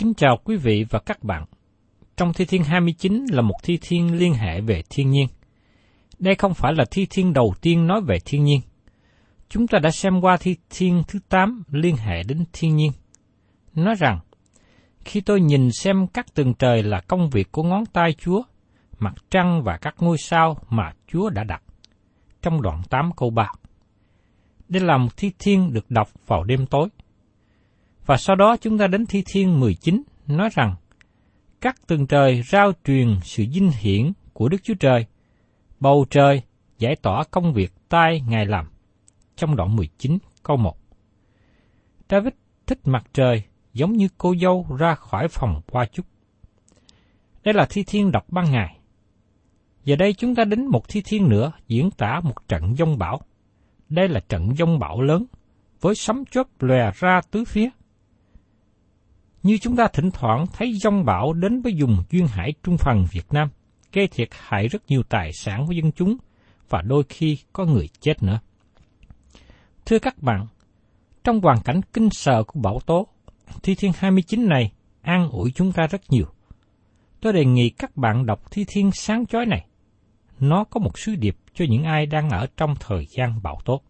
Kính chào quý vị và các bạn. Trong Thi Thiên 29 là một thi thiên liên hệ về thiên nhiên. Đây không phải là thi thiên đầu tiên nói về thiên nhiên. Chúng ta đã xem qua thi thiên thứ 8 liên hệ đến thiên nhiên. Nói rằng, khi tôi nhìn xem các tầng trời là công việc của ngón tay Chúa, mặt trăng và các ngôi sao mà Chúa đã đặt. Trong đoạn 8 câu 3. Đây là một thi thiên được đọc vào đêm tối. Và sau đó chúng ta đến thi thiên 19 nói rằng các tầng trời rao truyền sự dinh hiển của Đức Chúa Trời, bầu trời giải tỏa công việc tay Ngài làm. Trong đoạn 19 câu 1. David thích mặt trời giống như cô dâu ra khỏi phòng qua chút Đây là thi thiên đọc ban ngày. Giờ đây chúng ta đến một thi thiên nữa diễn tả một trận giông bão. Đây là trận giông bão lớn, với sấm chớp lòe ra tứ phía. Như chúng ta thỉnh thoảng thấy giông bão đến với vùng duyên hải trung phần Việt Nam, gây thiệt hại rất nhiều tài sản của dân chúng và đôi khi có người chết nữa. Thưa các bạn, trong hoàn cảnh kinh sợ của bão tố, Thi Thiên 29 này an ủi chúng ta rất nhiều. Tôi đề nghị các bạn đọc Thi Thiên sáng chói này. Nó có một sứ điệp cho những ai đang ở trong thời gian bão tố.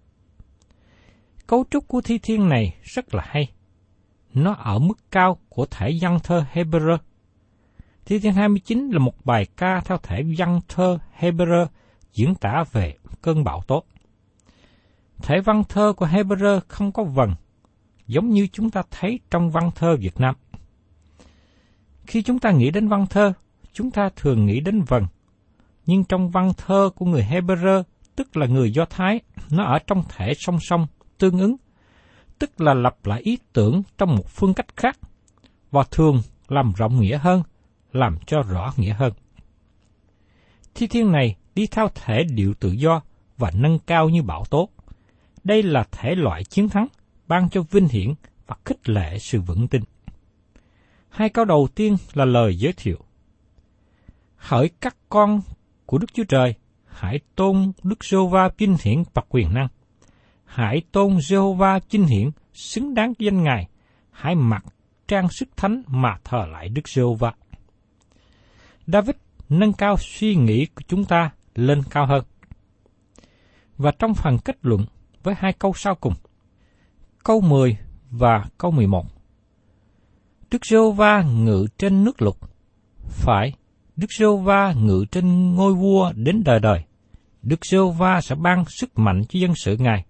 Cấu trúc của Thi Thiên này rất là hay. Nó ở mức cao của thể văn thơ Hebrew. Thi Thiên 29 là một bài ca theo thể văn thơ Hebrew diễn tả về cơn bão tố. Thể văn thơ của Hebrew không có vần, giống như chúng ta thấy trong văn thơ Việt Nam. Khi chúng ta nghĩ đến văn thơ, chúng ta thường nghĩ đến vần. Nhưng trong văn thơ của người Hebrew, tức là người Do Thái, nó ở trong thể song song, tương ứng, tức là lặp lại ý tưởng trong một phương cách khác, và thường làm rộng nghĩa hơn, làm cho rõ nghĩa hơn. Thi thiên này đi theo thể điệu tự do và nâng cao như bão tố. Đây là thể loại chiến thắng, ban cho vinh hiển và khích lệ sự vững tin. Hai câu đầu tiên là lời giới thiệu. Hỡi các con của Đức Chúa Trời, hãy tôn Đức Sô Va vinh hiển và quyền năng. Hãy tôn Giê-hô-va hiển xứng đáng danh Ngài. Hãy mặc trang sức thánh mà thờ lại Đức Giê-hô-va. David nâng cao suy nghĩ của chúng ta lên cao hơn. Và trong phần kết luận với hai câu sau cùng, câu 10 và câu 11. Đức giê va ngự trên nước lục, Phải, Đức giê va ngự trên ngôi vua đến đời đời. Đức giê va sẽ ban sức mạnh cho dân sự Ngài.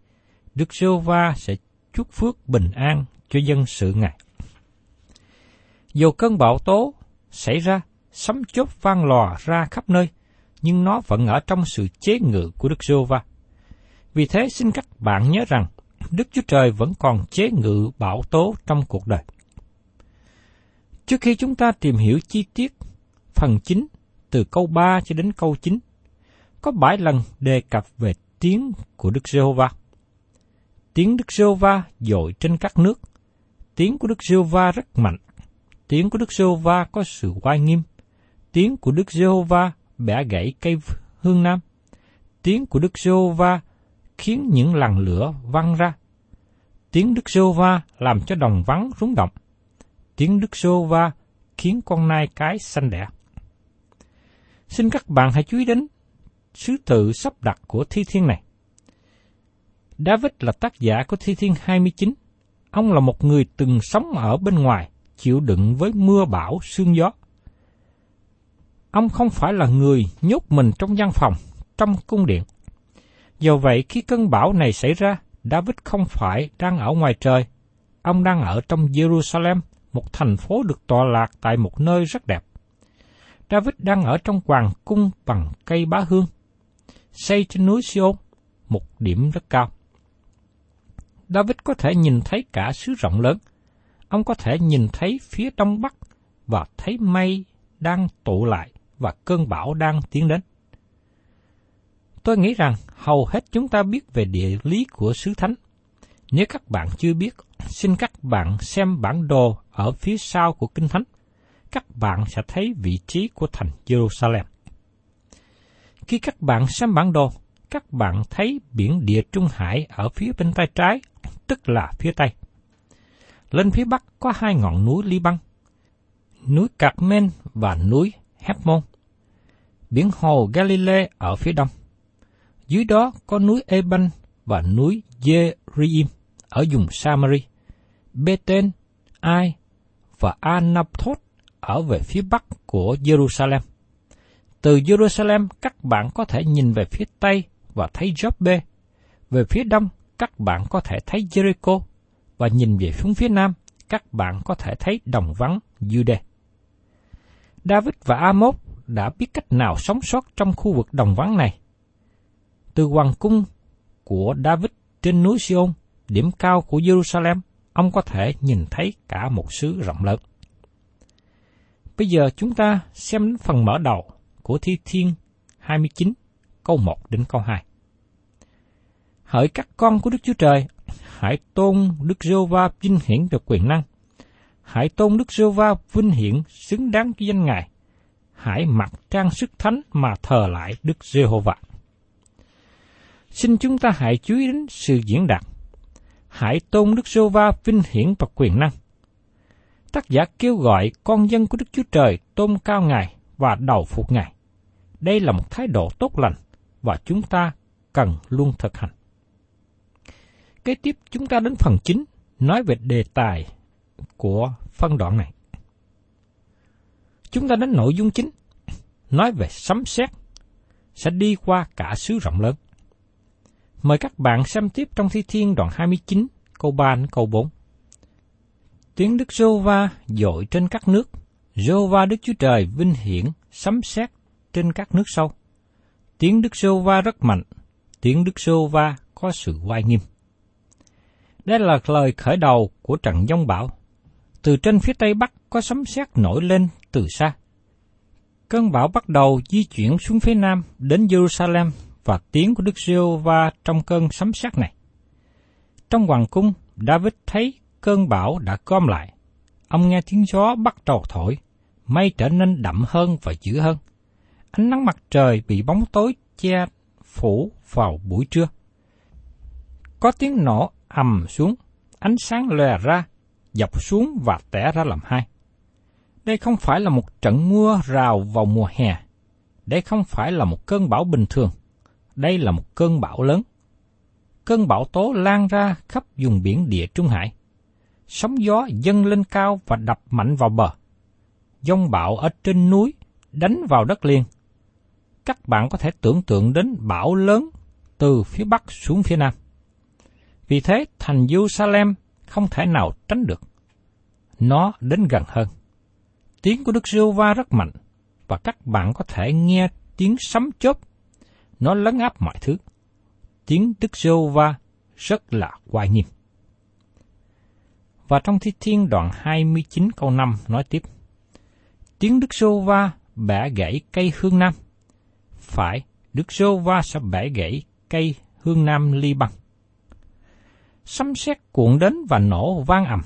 Đức giê va sẽ chúc phước bình an cho dân sự Ngài. Dù cơn bão tố xảy ra, sấm chớp vang lò ra khắp nơi, nhưng nó vẫn ở trong sự chế ngự của Đức giê va Vì thế xin các bạn nhớ rằng, Đức Chúa Trời vẫn còn chế ngự bão tố trong cuộc đời. Trước khi chúng ta tìm hiểu chi tiết phần chính từ câu 3 cho đến câu 9, có bảy lần đề cập về tiếng của Đức Giê-hô-va. Tiếng Đức giê va dội trên các nước. Tiếng của Đức giê va rất mạnh. Tiếng của Đức giê va có sự oai nghiêm. Tiếng của Đức giê va bẻ gãy cây hương nam. Tiếng của Đức giê va khiến những làn lửa văng ra. Tiếng Đức giê va làm cho đồng vắng rúng động. Tiếng Đức giê va khiến con nai cái xanh đẻ. Xin các bạn hãy chú ý đến sứ tự sắp đặt của thi thiên này. David là tác giả của thi thiên 29. Ông là một người từng sống ở bên ngoài, chịu đựng với mưa bão, sương gió. Ông không phải là người nhốt mình trong văn phòng, trong cung điện. Do vậy khi cơn bão này xảy ra, David không phải đang ở ngoài trời. Ông đang ở trong Jerusalem, một thành phố được tọa lạc tại một nơi rất đẹp. David đang ở trong hoàng cung bằng cây bá hương, xây trên núi Siôn, một điểm rất cao. David có thể nhìn thấy cả xứ rộng lớn. Ông có thể nhìn thấy phía đông bắc và thấy mây đang tụ lại và cơn bão đang tiến đến. Tôi nghĩ rằng hầu hết chúng ta biết về địa lý của xứ Thánh. Nếu các bạn chưa biết, xin các bạn xem bản đồ ở phía sau của Kinh Thánh các bạn sẽ thấy vị trí của thành Jerusalem. Khi các bạn xem bản đồ, các bạn thấy biển Địa Trung Hải ở phía bên tay trái, tức là phía Tây. Lên phía Bắc có hai ngọn núi Liban, núi Carmen và núi Hepmon. Biển hồ Galilee ở phía đông. Dưới đó có núi Eban và núi Jerim ở vùng Samari, Beten, Ai và Anapthot ở về phía bắc của Jerusalem. Từ Jerusalem, các bạn có thể nhìn về phía tây và thấy Joppe. Về phía đông, các bạn có thể thấy Jericho. Và nhìn về phía phía nam, các bạn có thể thấy đồng vắng Jude. David và Amos đã biết cách nào sống sót trong khu vực đồng vắng này. Từ hoàng cung của David trên núi Sion, điểm cao của Jerusalem, ông có thể nhìn thấy cả một xứ rộng lớn. Bây giờ chúng ta xem đến phần mở đầu của Thi Thiên 29, câu 1 đến câu 2. Hỡi các con của Đức Chúa Trời, hãy tôn Đức giê va vinh hiển được quyền năng. Hãy tôn Đức giê va vinh hiển xứng đáng cho danh Ngài. Hãy mặc trang sức thánh mà thờ lại Đức Giê-hô-va. Xin chúng ta hãy chú ý đến sự diễn đạt. Hãy tôn Đức giê va vinh hiển và quyền năng tác giả kêu gọi con dân của Đức Chúa Trời tôn cao Ngài và đầu phục Ngài. Đây là một thái độ tốt lành và chúng ta cần luôn thực hành. Kế tiếp chúng ta đến phần chính nói về đề tài của phân đoạn này. Chúng ta đến nội dung chính, nói về sấm sét sẽ đi qua cả xứ rộng lớn. Mời các bạn xem tiếp trong Thi Thiên đoạn 29, câu 3 đến câu 4. Tiếng Đức giô va dội trên các nước, giô va Đức Chúa Trời vinh hiển, sấm sét trên các nước sâu. Tiếng Đức Sô va rất mạnh, tiếng Đức Sô va có sự oai nghiêm. Đây là lời khởi đầu của trận giông bão. Từ trên phía tây bắc có sấm sét nổi lên từ xa. Cơn bão bắt đầu di chuyển xuống phía nam đến Jerusalem và tiếng của Đức Giêsu va trong cơn sấm sét này. Trong hoàng cung, David thấy cơn bão đã gom lại. Ông nghe tiếng gió bắt đầu thổi, mây trở nên đậm hơn và dữ hơn. Ánh nắng mặt trời bị bóng tối che phủ vào buổi trưa. Có tiếng nổ ầm xuống, ánh sáng lòe ra, dọc xuống và tẻ ra làm hai. Đây không phải là một trận mưa rào vào mùa hè. Đây không phải là một cơn bão bình thường. Đây là một cơn bão lớn. Cơn bão tố lan ra khắp vùng biển địa Trung Hải sóng gió dâng lên cao và đập mạnh vào bờ. dông bão ở trên núi đánh vào đất liền. Các bạn có thể tưởng tượng đến bão lớn từ phía bắc xuống phía nam. Vì thế, thành Jerusalem không thể nào tránh được. Nó đến gần hơn. Tiếng của Đức giê va rất mạnh, và các bạn có thể nghe tiếng sấm chớp. Nó lấn áp mọi thứ. Tiếng Đức giê va rất là oai nghiêm. Và trong Thi Thiên đoạn 29 câu 5 nói tiếp. Tiếng Đức Sô Va bẻ gãy cây hương nam. Phải, Đức Sô Va sẽ bẻ gãy cây hương nam ly băng. Sấm sét cuộn đến và nổ vang ầm.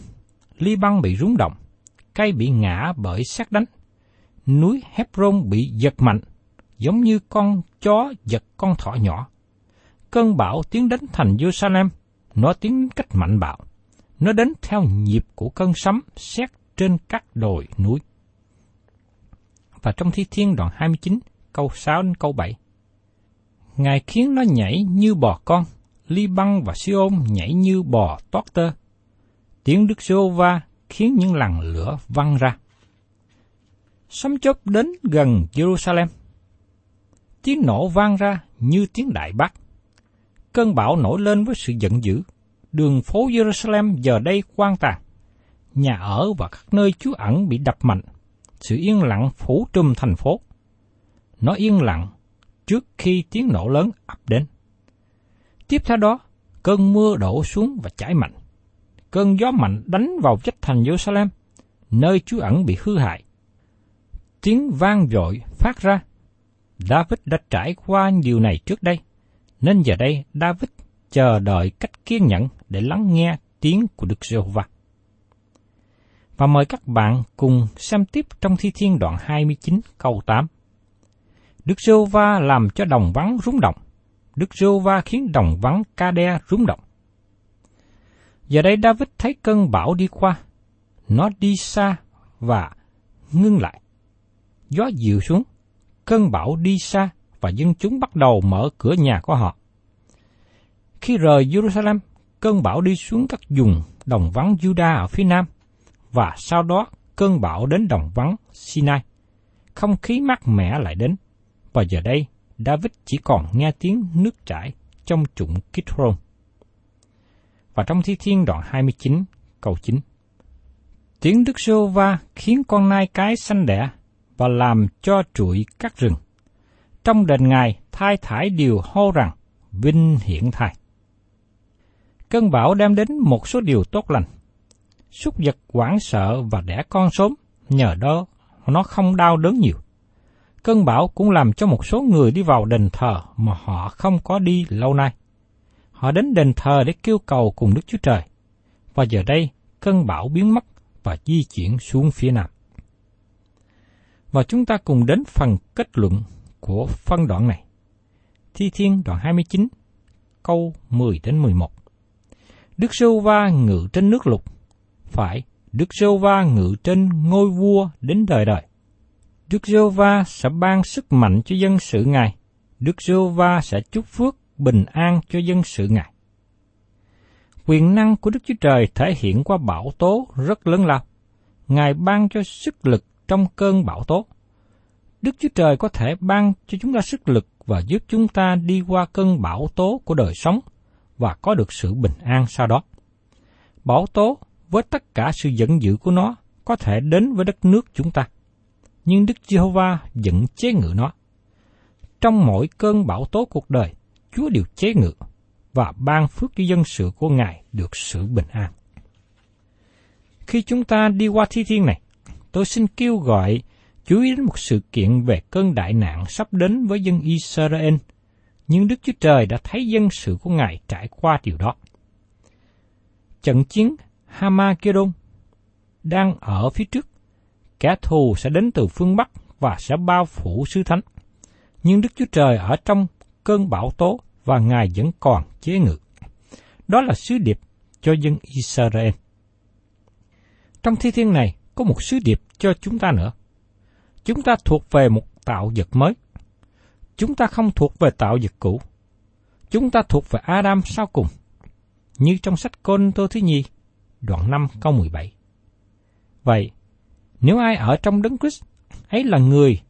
Ly băng bị rung động, cây bị ngã bởi xét đánh. Núi Hebron bị giật mạnh, giống như con chó giật con thỏ nhỏ. Cơn bão tiến đến thành Jerusalem, nó tiến cách mạnh bạo nó đến theo nhịp của cơn sấm sét trên các đồi núi. Và trong Thi Thiên đoạn 29, câu 6 đến câu 7. Ngài khiến nó nhảy như bò con, Ly Băng và Siôn nhảy như bò toát tơ. Tiếng Đức Sô va khiến những làn lửa văng ra. Sấm chớp đến gần Jerusalem. Tiếng nổ vang ra như tiếng đại bác. Cơn bão nổi lên với sự giận dữ, đường phố Jerusalem giờ đây quan tàn. Nhà ở và các nơi trú ẩn bị đập mạnh. Sự yên lặng phủ trùm thành phố. Nó yên lặng trước khi tiếng nổ lớn ập đến. Tiếp theo đó, cơn mưa đổ xuống và chảy mạnh. Cơn gió mạnh đánh vào chất thành Jerusalem, nơi trú ẩn bị hư hại. Tiếng vang dội phát ra. David đã trải qua điều này trước đây, nên giờ đây David chờ đợi cách kiên nhẫn để lắng nghe tiếng của Đức Giê-hô-va. Và mời các bạn cùng xem tiếp trong Thi Thiên đoạn 29 câu 8. Đức Giê-hô-va làm cho đồng vắng rúng động. Đức Giê-hô-va khiến đồng vắng Ca-đe rúng động. Giờ đây David thấy cơn bão đi qua. Nó đi xa và ngưng lại. Gió dịu xuống, cơn bão đi xa và dân chúng bắt đầu mở cửa nhà của họ. Khi rời Jerusalem, cơn bão đi xuống các vùng đồng vắng Juda ở phía nam, và sau đó cơn bão đến đồng vắng Sinai. Không khí mát mẻ lại đến, và giờ đây David chỉ còn nghe tiếng nước chảy trong trụng Kitron. Và trong Thi Thiên đoạn 29, câu 9. Tiếng Đức Sô Va khiến con nai cái sanh đẻ và làm cho trụi các rừng. Trong đền ngài, thai thải điều hô rằng, vinh hiển thai. Cơn bão đem đến một số điều tốt lành. Súc vật hoảng sợ và đẻ con sớm, nhờ đó nó không đau đớn nhiều. Cơn bão cũng làm cho một số người đi vào đền thờ mà họ không có đi lâu nay. Họ đến đền thờ để kêu cầu cùng Đức Chúa Trời. Và giờ đây, cơn bão biến mất và di chuyển xuống phía nam. Và chúng ta cùng đến phần kết luận của phân đoạn này. Thi Thiên đoạn 29, câu 10 đến 11. Đức Sưu Va ngự trên nước lục. Phải, Đức Sưu Va ngự trên ngôi vua đến đời đời. Đức giê Va sẽ ban sức mạnh cho dân sự Ngài. Đức giê Va sẽ chúc phước bình an cho dân sự Ngài. Quyền năng của Đức Chúa Trời thể hiện qua bão tố rất lớn lao. Ngài ban cho sức lực trong cơn bão tố. Đức Chúa Trời có thể ban cho chúng ta sức lực và giúp chúng ta đi qua cơn bão tố của đời sống và có được sự bình an sau đó. Bão tố với tất cả sự giận dữ của nó có thể đến với đất nước chúng ta. Nhưng Đức Giê-hô-va vẫn chế ngự nó. Trong mỗi cơn bão tố cuộc đời, Chúa đều chế ngự và ban phước cho dân sự của Ngài được sự bình an. Khi chúng ta đi qua thi thiên này, tôi xin kêu gọi chú ý đến một sự kiện về cơn đại nạn sắp đến với dân Israel – nhưng Đức Chúa Trời đã thấy dân sự của Ngài trải qua điều đó. Trận chiến Hamagedon đang ở phía trước. Kẻ thù sẽ đến từ phương Bắc và sẽ bao phủ sứ thánh. Nhưng Đức Chúa Trời ở trong cơn bão tố và Ngài vẫn còn chế ngự. Đó là sứ điệp cho dân Israel. Trong thi thiên này có một sứ điệp cho chúng ta nữa. Chúng ta thuộc về một tạo vật mới chúng ta không thuộc về tạo vật cũ. Chúng ta thuộc về Adam sau cùng, như trong sách Côn Tô thứ nhì, đoạn 5 câu 17. Vậy, nếu ai ở trong đấng Christ, ấy là người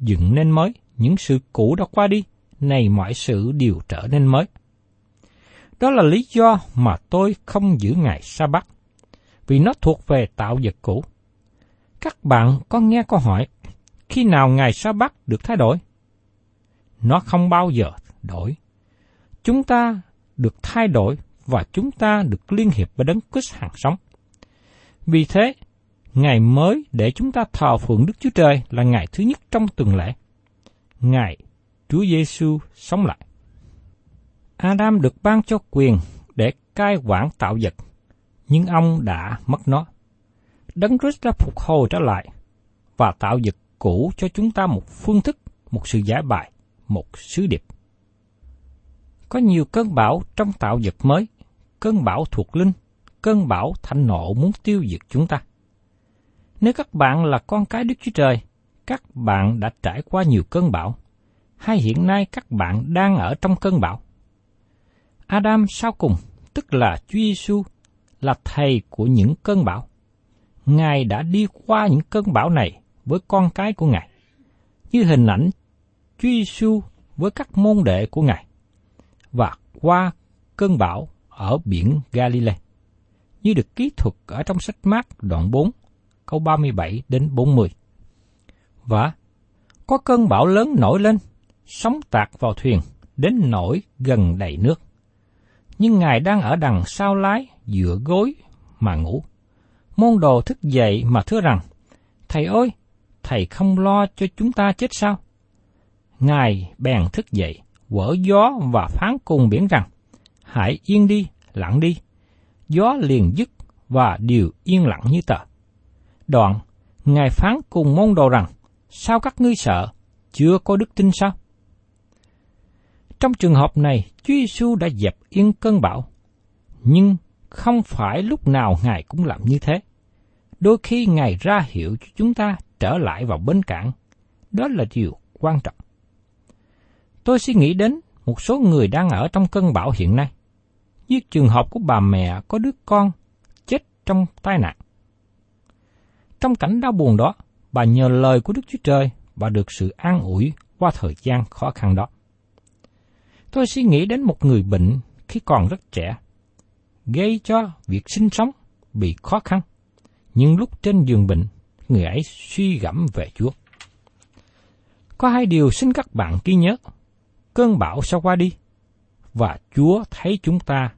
dựng nên mới, những sự cũ đã qua đi, này mọi sự đều trở nên mới. Đó là lý do mà tôi không giữ ngày sa bát vì nó thuộc về tạo vật cũ. Các bạn có nghe câu hỏi, khi nào ngày sa bát được thay đổi? Nó không bao giờ đổi. Chúng ta được thay đổi và chúng ta được liên hiệp với đấng Christ hàng sống. Vì thế, ngày mới để chúng ta thờ phượng Đức Chúa Trời là ngày thứ nhất trong tuần lễ. Ngày Chúa Giêsu sống lại. Adam được ban cho quyền để cai quản tạo vật, nhưng ông đã mất nó. Đấng Christ đã phục hồi trở lại và tạo vật cũ cho chúng ta một phương thức, một sự giải bài, một sứ điệp. Có nhiều cơn bão trong tạo vật mới, cơn bão thuộc linh, cơn bão thạnh nộ muốn tiêu diệt chúng ta. Nếu các bạn là con cái Đức Chúa Trời, các bạn đã trải qua nhiều cơn bão, hay hiện nay các bạn đang ở trong cơn bão. Adam sau cùng, tức là Chúa Giêsu, là thầy của những cơn bão. Ngài đã đi qua những cơn bão này với con cái của Ngài, như hình ảnh Chúa Giêsu với các môn đệ của Ngài, và qua cơn bão ở biển Galilee, như được ký thuật ở trong sách mát đoạn 4, câu 37 đến 40. Và có cơn bão lớn nổi lên, sóng tạc vào thuyền, đến nổi gần đầy nước. Nhưng Ngài đang ở đằng sau lái, dựa gối mà ngủ. Môn đồ thức dậy mà thưa rằng, Thầy ơi, Thầy không lo cho chúng ta chết sao? Ngài bèn thức dậy, quở gió và phán cùng biển rằng, Hãy yên đi, lặng đi. Gió liền dứt và điều yên lặng như tờ. Đoạn, Ngài phán cùng môn đồ rằng, Sao các ngươi sợ, chưa có đức tin sao? Trong trường hợp này, Chúa Giêsu đã dẹp yên cơn bão. Nhưng không phải lúc nào Ngài cũng làm như thế. Đôi khi Ngài ra hiệu cho chúng ta trở lại vào bến cảng. Đó là điều quan trọng. Tôi suy nghĩ đến một số người đang ở trong cơn bão hiện nay. Như trường hợp của bà mẹ có đứa con chết trong tai nạn. Trong cảnh đau buồn đó, bà nhờ lời của Đức Chúa Trời và được sự an ủi qua thời gian khó khăn đó. Tôi suy nghĩ đến một người bệnh khi còn rất trẻ, gây cho việc sinh sống bị khó khăn. Nhưng lúc trên giường bệnh, người ấy suy gẫm về Chúa. Có hai điều xin các bạn ghi nhớ. Cơn bão sẽ qua đi, và Chúa thấy chúng ta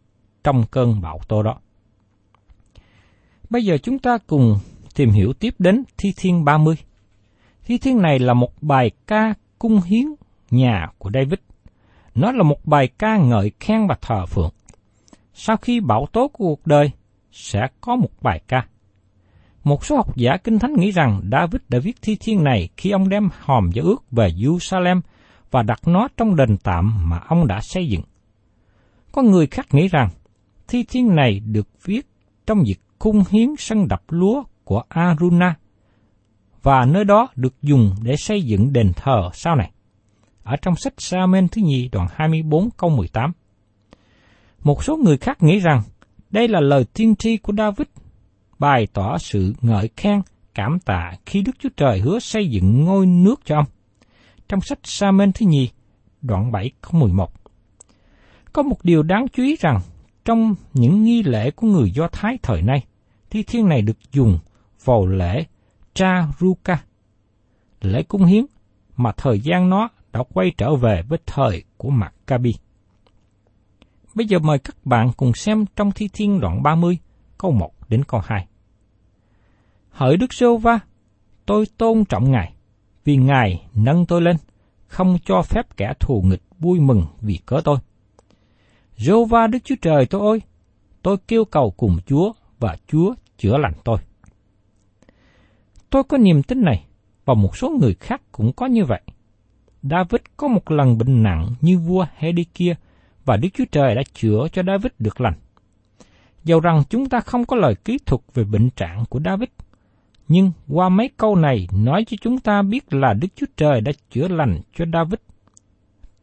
trong cơn bão tố đó. Bây giờ chúng ta cùng tìm hiểu tiếp đến Thi Thiên 30. Thi Thiên này là một bài ca cung hiến nhà của David. Nó là một bài ca ngợi khen và thờ phượng. Sau khi bão tố của cuộc đời, sẽ có một bài ca. Một số học giả kinh thánh nghĩ rằng David đã viết thi thiên này khi ông đem hòm giáo ước về Jerusalem và đặt nó trong đền tạm mà ông đã xây dựng. Có người khác nghĩ rằng thi thiên này được viết trong việc cung hiến sân đập lúa của Aruna và nơi đó được dùng để xây dựng đền thờ sau này. Ở trong sách Sa-men thứ nhì đoạn 24 câu 18. Một số người khác nghĩ rằng đây là lời tiên tri của David bày tỏ sự ngợi khen, cảm tạ khi Đức Chúa Trời hứa xây dựng ngôi nước cho ông. Trong sách Sa-men thứ nhì, đoạn 7 câu 11. Có một điều đáng chú ý rằng, trong những nghi lễ của người Do Thái thời nay, thi thiên này được dùng vào lễ Charuka, lễ cung hiến, mà thời gian nó đã quay trở về với thời của Maccabi. Bây giờ mời các bạn cùng xem trong thi thiên đoạn 30, câu 1 đến câu 2. Hỡi Đức Sô Va, tôi tôn trọng Ngài, vì Ngài nâng tôi lên, không cho phép kẻ thù nghịch vui mừng vì cớ tôi. Rô Va Đức Chúa Trời tôi ơi, tôi kêu cầu cùng Chúa và Chúa chữa lành tôi. Tôi có niềm tin này, và một số người khác cũng có như vậy. David có một lần bệnh nặng như vua Hezekiah và Đức Chúa Trời đã chữa cho David được lành. Dầu rằng chúng ta không có lời ký thuật về bệnh trạng của David, nhưng qua mấy câu này nói cho chúng ta biết là Đức Chúa Trời đã chữa lành cho David.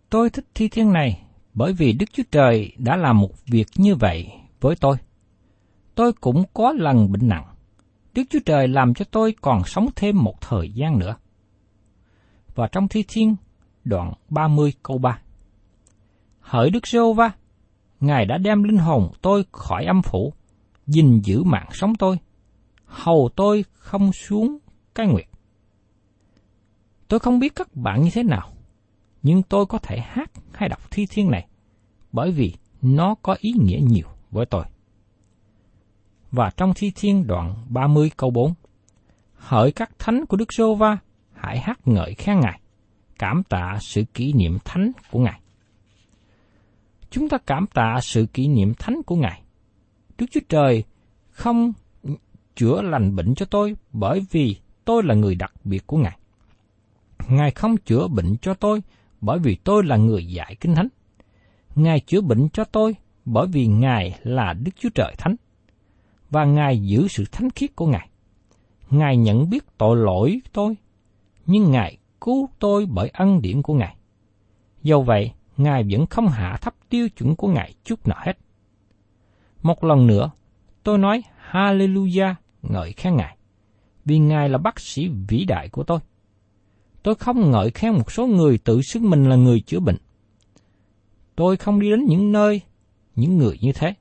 Tôi thích thi thiên này bởi vì Đức Chúa Trời đã làm một việc như vậy với tôi. Tôi cũng có lần bệnh nặng. Đức Chúa Trời làm cho tôi còn sống thêm một thời gian nữa. Và trong Thi Thiên, đoạn 30 câu 3. Hỡi Đức giê va Ngài đã đem linh hồn tôi khỏi âm phủ, gìn giữ mạng sống tôi, hầu tôi không xuống cái nguyệt. Tôi không biết các bạn như thế nào, nhưng tôi có thể hát hay đọc thi thiên này, bởi vì nó có ý nghĩa nhiều với tôi. Và trong thi thiên đoạn 30 câu 4, Hỡi các thánh của Đức Sô Va, hãy hát ngợi khen Ngài, cảm tạ sự kỷ niệm thánh của Ngài. Chúng ta cảm tạ sự kỷ niệm thánh của Ngài. Đức Chúa Trời không chữa lành bệnh cho tôi bởi vì tôi là người đặc biệt của Ngài. Ngài không chữa bệnh cho tôi bởi vì tôi là người dạy kinh thánh. Ngài chữa bệnh cho tôi bởi vì Ngài là Đức Chúa Trời Thánh. Và Ngài giữ sự thánh khiết của Ngài. Ngài nhận biết tội lỗi tôi, nhưng Ngài cứu tôi bởi ân điển của Ngài. Do vậy, Ngài vẫn không hạ thấp tiêu chuẩn của Ngài chút nào hết. Một lần nữa, tôi nói Hallelujah ngợi khen Ngài, vì Ngài là bác sĩ vĩ đại của tôi. Tôi không ngợi khen một số người tự xưng mình là người chữa bệnh. Tôi không đi đến những nơi, những người như thế.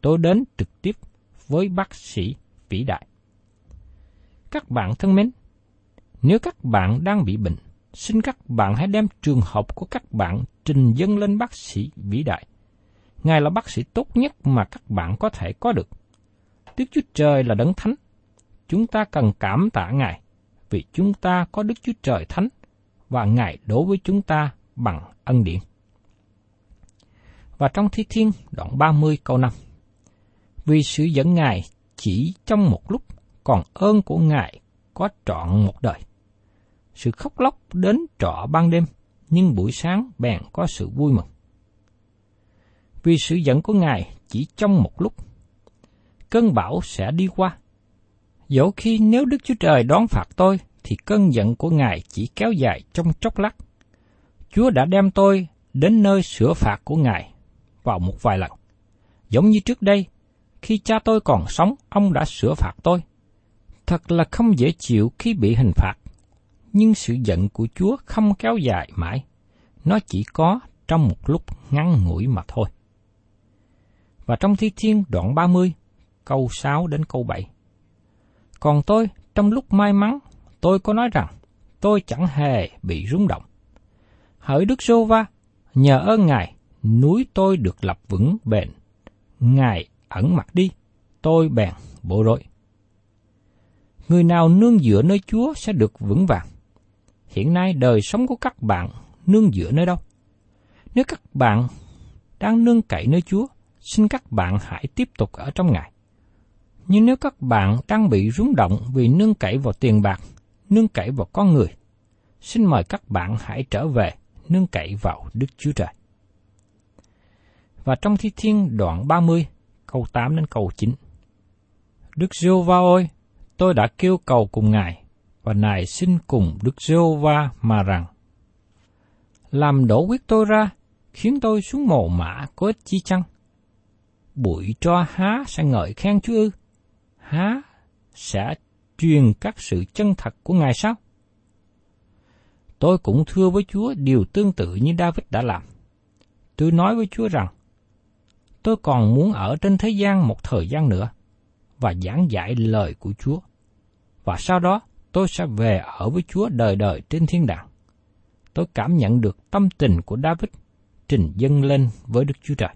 Tôi đến trực tiếp với bác sĩ vĩ đại. Các bạn thân mến, nếu các bạn đang bị bệnh, xin các bạn hãy đem trường hợp của các bạn trình dâng lên bác sĩ vĩ đại. Ngài là bác sĩ tốt nhất mà các bạn có thể có được. Đức Chúa Trời là đấng thánh. Chúng ta cần cảm tạ Ngài vì chúng ta có Đức Chúa Trời thánh và Ngài đối với chúng ta bằng ân điển. Và trong Thi Thiên đoạn 30 câu 5 vì sự dẫn Ngài chỉ trong một lúc, còn ơn của Ngài có trọn một đời. Sự khóc lóc đến trọ ban đêm, nhưng buổi sáng bèn có sự vui mừng. Vì sự giận của Ngài chỉ trong một lúc, cơn bão sẽ đi qua. Dẫu khi nếu Đức Chúa Trời đón phạt tôi, thì cơn giận của Ngài chỉ kéo dài trong chốc lát. Chúa đã đem tôi đến nơi sửa phạt của Ngài vào một vài lần. Giống như trước đây, khi cha tôi còn sống, ông đã sửa phạt tôi. Thật là không dễ chịu khi bị hình phạt nhưng sự giận của Chúa không kéo dài mãi, nó chỉ có trong một lúc ngắn ngủi mà thôi. Và trong Thi Thiên đoạn 30, câu 6 đến câu 7. Còn tôi, trong lúc may mắn, tôi có nói rằng, tôi chẳng hề bị rung động. Hỡi Đức Sô Va, nhờ ơn Ngài, núi tôi được lập vững bền. Ngài ẩn mặt đi, tôi bèn bộ rối. Người nào nương dựa nơi Chúa sẽ được vững vàng hiện nay đời sống của các bạn nương dựa nơi đâu? Nếu các bạn đang nương cậy nơi Chúa, xin các bạn hãy tiếp tục ở trong Ngài. Nhưng nếu các bạn đang bị rúng động vì nương cậy vào tiền bạc, nương cậy vào con người, xin mời các bạn hãy trở về nương cậy vào Đức Chúa Trời. Và trong Thi Thiên đoạn 30, câu 8 đến câu 9. Đức giê va ơi, tôi đã kêu cầu cùng Ngài, và Ngài xin cùng Đức giê va mà rằng, làm đổ quyết tôi ra, khiến tôi xuống mồ mã có ích chi chăng? Bụi cho há sẽ ngợi khen Chúa ư? Há sẽ truyền các sự chân thật của Ngài sao? Tôi cũng thưa với Chúa điều tương tự như David đã làm. Tôi nói với Chúa rằng, tôi còn muốn ở trên thế gian một thời gian nữa và giảng dạy lời của Chúa. Và sau đó, tôi sẽ về ở với Chúa đời đời trên thiên đàng. Tôi cảm nhận được tâm tình của David trình dâng lên với Đức Chúa Trời.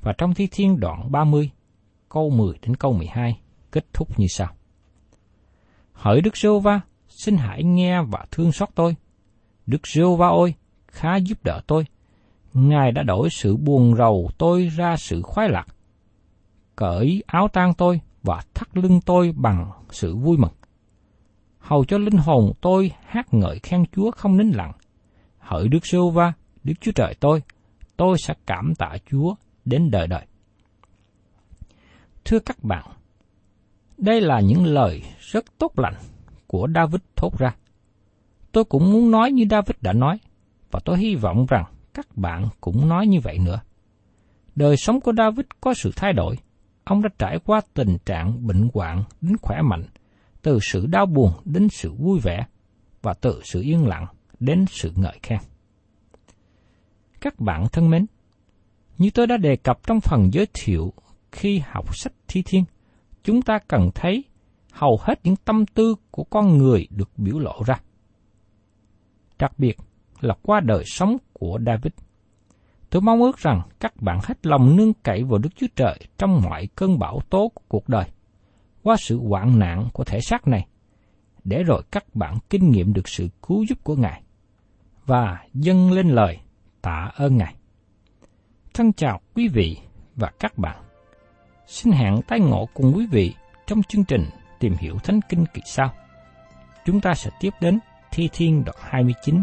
Và trong Thi Thiên đoạn 30, câu 10 đến câu 12 kết thúc như sau. Hỡi Đức giê va xin hãy nghe và thương xót tôi. Đức giê va ơi, khá giúp đỡ tôi. Ngài đã đổi sự buồn rầu tôi ra sự khoái lạc. Cởi áo tang tôi và thắt lưng tôi bằng sự vui mừng. Hầu cho linh hồn tôi hát ngợi khen Chúa không nín lặng. Hỡi Đức Sưu Va, Đức Chúa Trời tôi, tôi sẽ cảm tạ Chúa đến đời đời. Thưa các bạn, đây là những lời rất tốt lành của David thốt ra. Tôi cũng muốn nói như David đã nói, và tôi hy vọng rằng các bạn cũng nói như vậy nữa. Đời sống của David có sự thay đổi, ông đã trải qua tình trạng bệnh hoạn đến khỏe mạnh, từ sự đau buồn đến sự vui vẻ, và từ sự yên lặng đến sự ngợi khen. Các bạn thân mến, như tôi đã đề cập trong phần giới thiệu khi học sách thi thiên, chúng ta cần thấy hầu hết những tâm tư của con người được biểu lộ ra. Đặc biệt là qua đời sống của David. Tôi mong ước rằng các bạn hết lòng nương cậy vào Đức Chúa Trời trong mọi cơn bão tố của cuộc đời, qua sự hoạn nạn của thể xác này, để rồi các bạn kinh nghiệm được sự cứu giúp của Ngài và dâng lên lời tạ ơn Ngài. Thân chào quý vị và các bạn. Xin hẹn tái ngộ cùng quý vị trong chương trình tìm hiểu Thánh Kinh kỳ sau. Chúng ta sẽ tiếp đến Thi Thiên đoạn 29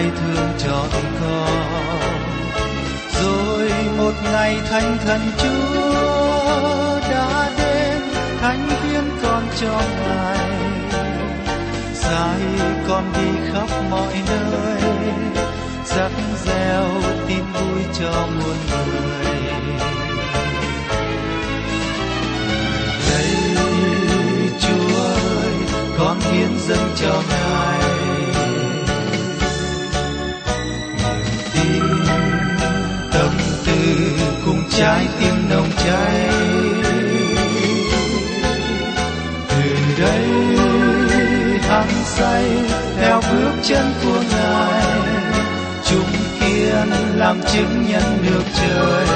ai thương cho con rồi một ngày thánh thần chúa đã đến, thánh hiến con cho ngài. Dạy con đi khắp mọi nơi, dắt gieo tin vui cho muôn người. Đây chúa ơi, con hiến dâng cho ngài. Trái tim nồng cháy. Từ đây hăng say, theo bước chân của ngài, chúng kiên làm chứng nhân được trời.